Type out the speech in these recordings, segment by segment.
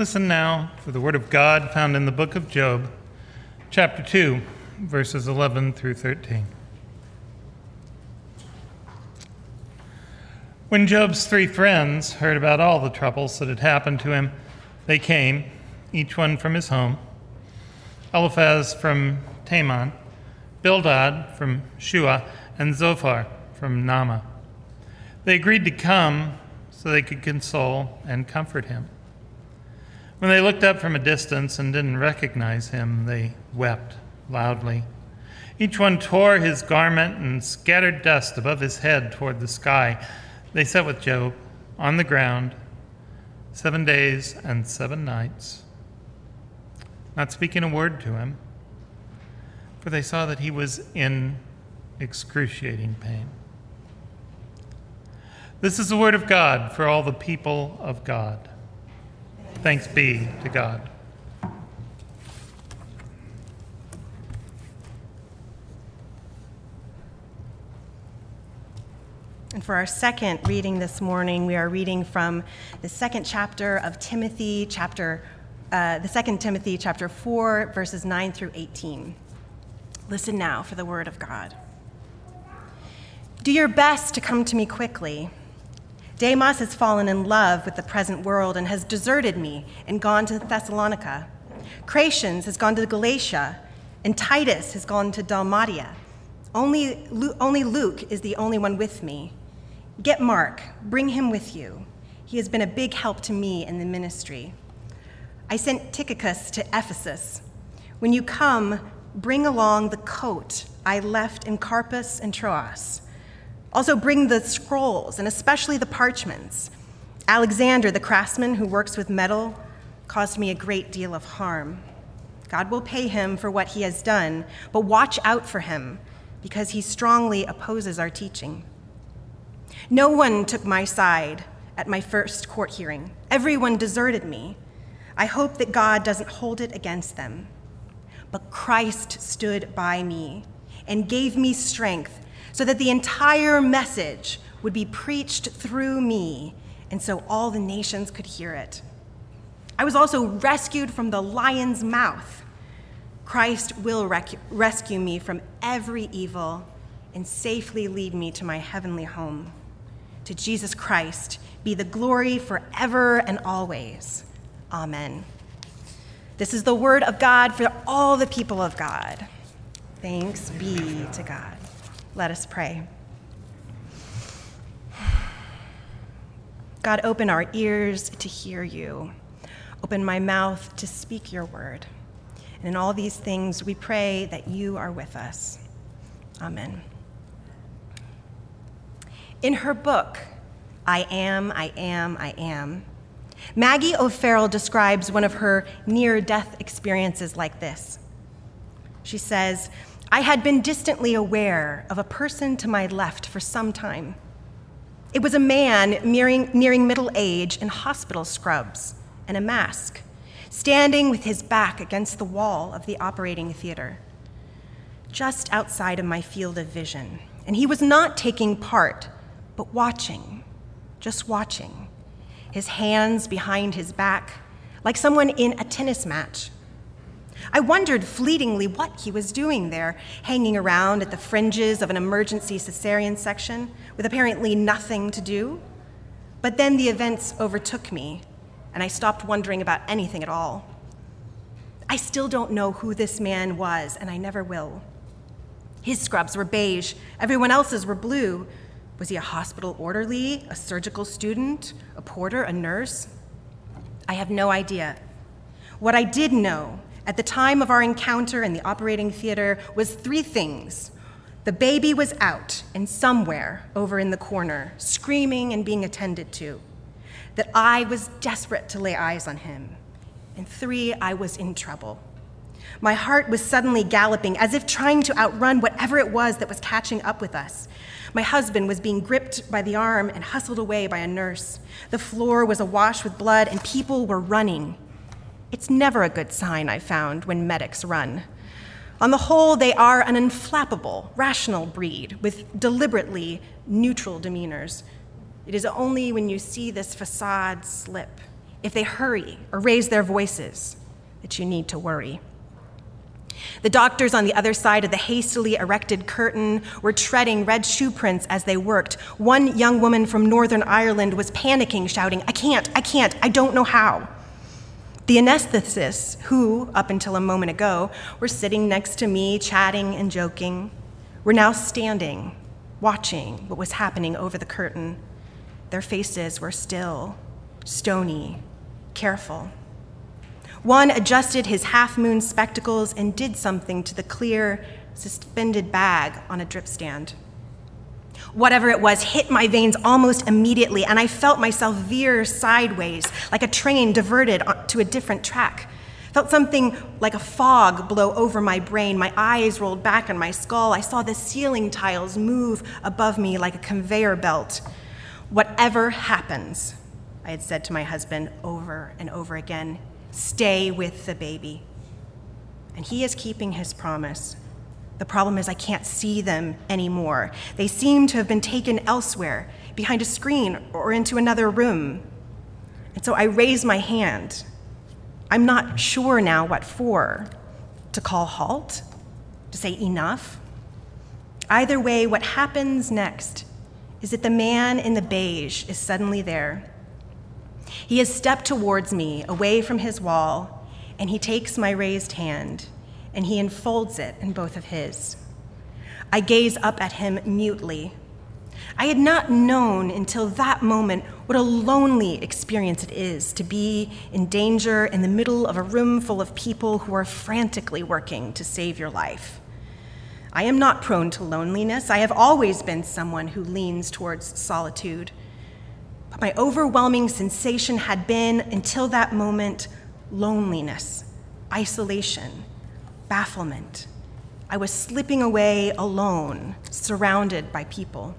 Listen now for the word of God found in the book of Job, chapter 2, verses 11 through 13. When Job's three friends heard about all the troubles that had happened to him, they came, each one from his home Eliphaz from Teman, Bildad from Shuah, and Zophar from Naamah. They agreed to come so they could console and comfort him. When they looked up from a distance and didn't recognize him, they wept loudly. Each one tore his garment and scattered dust above his head toward the sky. They sat with Job on the ground seven days and seven nights, not speaking a word to him, for they saw that he was in excruciating pain. This is the word of God for all the people of God. Thanks be to God. And for our second reading this morning, we are reading from the second chapter of Timothy, chapter, uh, the second Timothy, chapter 4, verses 9 through 18. Listen now for the word of God. Do your best to come to me quickly. Demas has fallen in love with the present world and has deserted me and gone to Thessalonica. Crescens has gone to Galatia, and Titus has gone to Dalmatia. Only, only Luke is the only one with me. Get Mark, bring him with you. He has been a big help to me in the ministry. I sent Tychicus to Ephesus. When you come, bring along the coat I left in Carpus and Troas also, bring the scrolls and especially the parchments. Alexander, the craftsman who works with metal, caused me a great deal of harm. God will pay him for what he has done, but watch out for him because he strongly opposes our teaching. No one took my side at my first court hearing, everyone deserted me. I hope that God doesn't hold it against them. But Christ stood by me and gave me strength so that the entire message would be preached through me, and so all the nations could hear it. I was also rescued from the lion's mouth. Christ will rec- rescue me from every evil and safely lead me to my heavenly home. To Jesus Christ be the glory forever and always. Amen. This is the word of God for all the people of God. Thanks be to God. Let us pray. God, open our ears to hear you. Open my mouth to speak your word. And in all these things, we pray that you are with us. Amen. In her book, I Am, I Am, I Am, Maggie O'Farrell describes one of her near death experiences like this. She says, I had been distantly aware of a person to my left for some time. It was a man nearing, nearing middle age in hospital scrubs and a mask, standing with his back against the wall of the operating theater, just outside of my field of vision. And he was not taking part, but watching, just watching, his hands behind his back, like someone in a tennis match I wondered fleetingly what he was doing there, hanging around at the fringes of an emergency cesarean section with apparently nothing to do. But then the events overtook me, and I stopped wondering about anything at all. I still don't know who this man was, and I never will. His scrubs were beige, everyone else's were blue. Was he a hospital orderly, a surgical student, a porter, a nurse? I have no idea. What I did know at the time of our encounter in the operating theater was three things. The baby was out and somewhere over in the corner, screaming and being attended to. That I was desperate to lay eyes on him. And three, I was in trouble. My heart was suddenly galloping, as if trying to outrun whatever it was that was catching up with us. My husband was being gripped by the arm and hustled away by a nurse. The floor was awash with blood, and people were running. It's never a good sign, I found, when medics run. On the whole, they are an inflappable, rational breed with deliberately neutral demeanors. It is only when you see this facade slip if they hurry or raise their voices, that you need to worry. The doctors on the other side of the hastily erected curtain were treading red shoe prints as they worked. One young woman from Northern Ireland was panicking, shouting, I can't, I can't, I don't know how. The anesthetists, who, up until a moment ago, were sitting next to me, chatting and joking, were now standing, watching what was happening over the curtain. Their faces were still, stony, careful. One adjusted his half moon spectacles and did something to the clear, suspended bag on a drip stand. Whatever it was hit my veins almost immediately, and I felt myself veer sideways like a train diverted to a different track. Felt something like a fog blow over my brain. My eyes rolled back on my skull. I saw the ceiling tiles move above me like a conveyor belt. Whatever happens, I had said to my husband over and over again, Stay with the baby. And he is keeping his promise. The problem is, I can't see them anymore. They seem to have been taken elsewhere, behind a screen or into another room. And so I raise my hand. I'm not sure now what for to call halt, to say enough. Either way, what happens next is that the man in the beige is suddenly there he has stepped towards me, away from his wall, and he takes my raised hand and he enfolds it in both of his. I gaze up at him mutely. I had not known until that moment what a lonely experience it is to be in danger in the middle of a room full of people who are frantically working to save your life. I am not prone to loneliness. I have always been someone who leans towards solitude. But my overwhelming sensation had been, until that moment, loneliness, isolation, bafflement. I was slipping away alone, surrounded by people.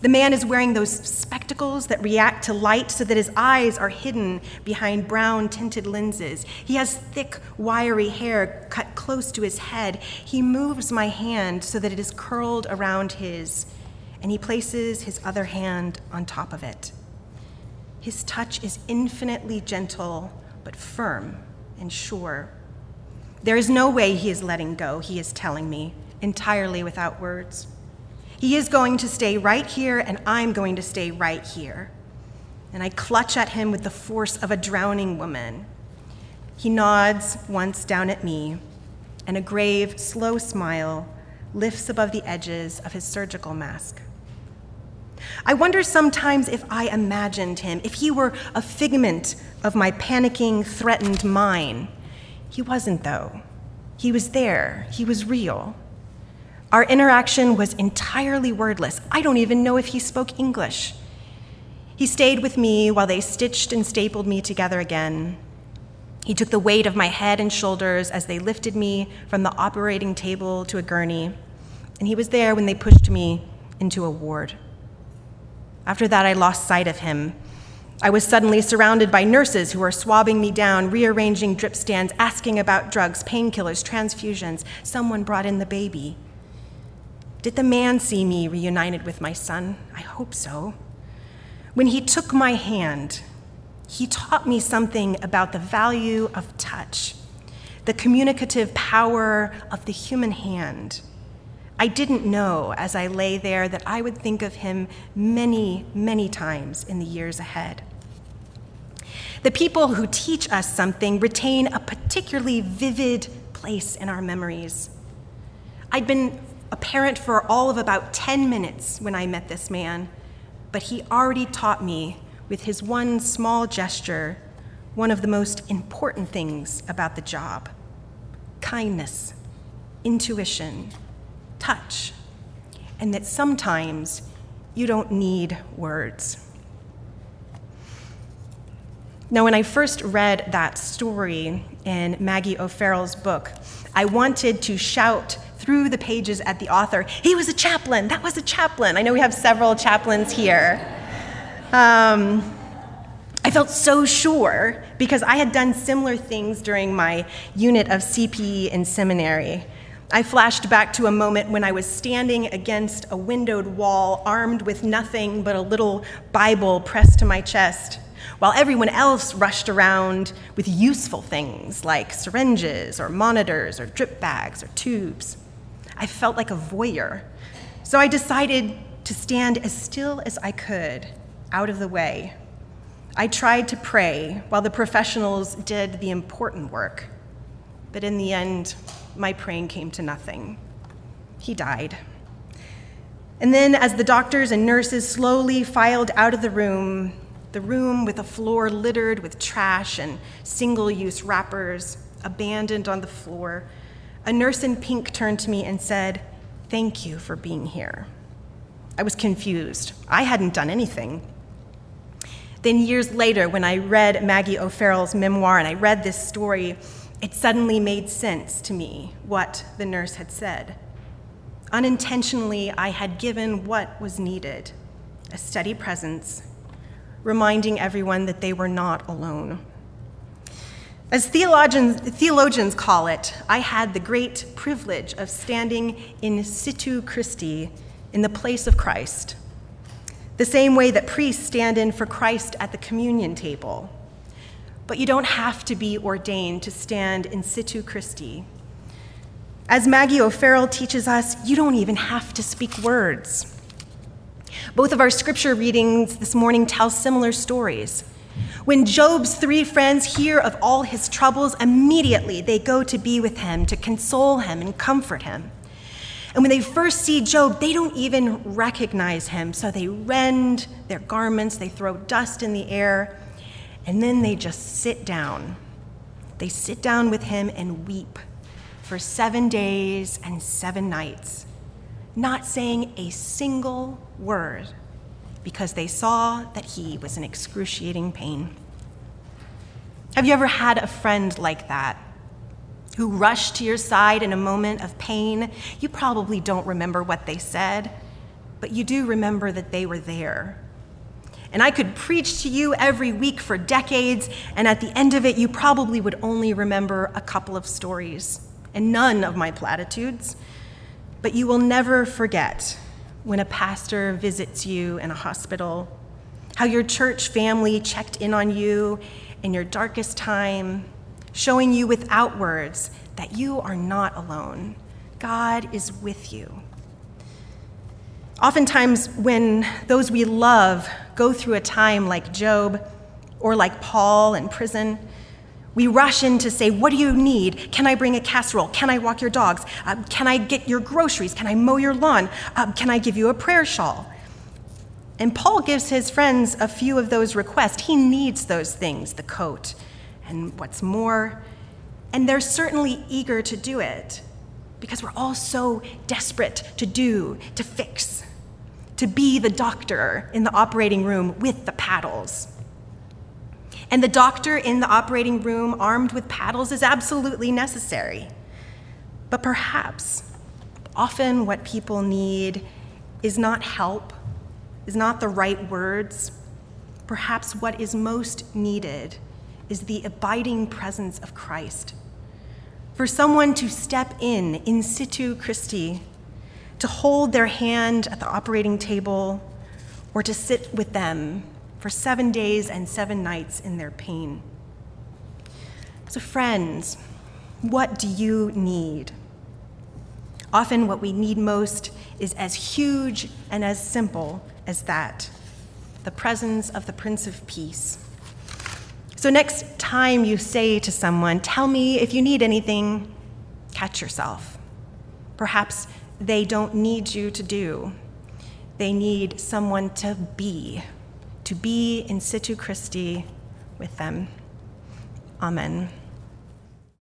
The man is wearing those spectacles that react to light so that his eyes are hidden behind brown tinted lenses. He has thick, wiry hair cut close to his head. He moves my hand so that it is curled around his and he places his other hand on top of it. His touch is infinitely gentle, but firm and sure. There is no way he is letting go, he is telling me, entirely without words. He is going to stay right here, and I'm going to stay right here. And I clutch at him with the force of a drowning woman. He nods once down at me, and a grave, slow smile lifts above the edges of his surgical mask. I wonder sometimes if I imagined him, if he were a figment of my panicking, threatened mind. He wasn't, though. He was there, he was real. Our interaction was entirely wordless. I don't even know if he spoke English. He stayed with me while they stitched and stapled me together again. He took the weight of my head and shoulders as they lifted me from the operating table to a gurney, and he was there when they pushed me into a ward. After that, I lost sight of him. I was suddenly surrounded by nurses who were swabbing me down, rearranging drip stands, asking about drugs, painkillers, transfusions. Someone brought in the baby. Did the man see me reunited with my son? I hope so. When he took my hand, he taught me something about the value of touch, the communicative power of the human hand. I didn't know as I lay there that I would think of him many, many times in the years ahead. The people who teach us something retain a particularly vivid place in our memories. I'd been a parent for all of about 10 minutes when I met this man, but he already taught me with his one small gesture one of the most important things about the job kindness, intuition, touch, and that sometimes you don't need words. Now, when I first read that story in Maggie O'Farrell's book, I wanted to shout through the pages at the author, he was a chaplain, that was a chaplain. I know we have several chaplains here. Um, I felt so sure because I had done similar things during my unit of CPE in seminary. I flashed back to a moment when I was standing against a windowed wall, armed with nothing but a little Bible pressed to my chest, while everyone else rushed around with useful things like syringes or monitors or drip bags or tubes. I felt like a voyeur. So I decided to stand as still as I could, out of the way. I tried to pray while the professionals did the important work. But in the end, my praying came to nothing. He died. And then, as the doctors and nurses slowly filed out of the room, the room with a floor littered with trash and single use wrappers, abandoned on the floor, a nurse in pink turned to me and said, Thank you for being here. I was confused. I hadn't done anything. Then, years later, when I read Maggie O'Farrell's memoir and I read this story, it suddenly made sense to me what the nurse had said. Unintentionally, I had given what was needed a steady presence, reminding everyone that they were not alone. As theologians, theologians call it, I had the great privilege of standing in situ Christi, in the place of Christ, the same way that priests stand in for Christ at the communion table. But you don't have to be ordained to stand in situ Christi. As Maggie O'Farrell teaches us, you don't even have to speak words. Both of our scripture readings this morning tell similar stories. When Job's three friends hear of all his troubles, immediately they go to be with him, to console him and comfort him. And when they first see Job, they don't even recognize him. So they rend their garments, they throw dust in the air, and then they just sit down. They sit down with him and weep for seven days and seven nights, not saying a single word because they saw that he was in excruciating pain. Have you ever had a friend like that who rushed to your side in a moment of pain? You probably don't remember what they said, but you do remember that they were there. And I could preach to you every week for decades, and at the end of it, you probably would only remember a couple of stories and none of my platitudes, but you will never forget when a pastor visits you in a hospital, how your church family checked in on you in your darkest time, showing you without words that you are not alone. God is with you. Oftentimes, when those we love go through a time like Job or like Paul in prison, we rush in to say, What do you need? Can I bring a casserole? Can I walk your dogs? Uh, can I get your groceries? Can I mow your lawn? Uh, can I give you a prayer shawl? And Paul gives his friends a few of those requests. He needs those things the coat and what's more. And they're certainly eager to do it because we're all so desperate to do, to fix, to be the doctor in the operating room with the paddles. And the doctor in the operating room, armed with paddles, is absolutely necessary. But perhaps, often what people need is not help, is not the right words. Perhaps what is most needed is the abiding presence of Christ. For someone to step in, in situ Christi, to hold their hand at the operating table, or to sit with them for seven days and seven nights in their pain. So, friends, what do you need? Often, what we need most is as huge and as simple as that the presence of the Prince of Peace. So, next time you say to someone, Tell me if you need anything, catch yourself. Perhaps they don't need you to do, they need someone to be to be in situ Christi with them. Amen.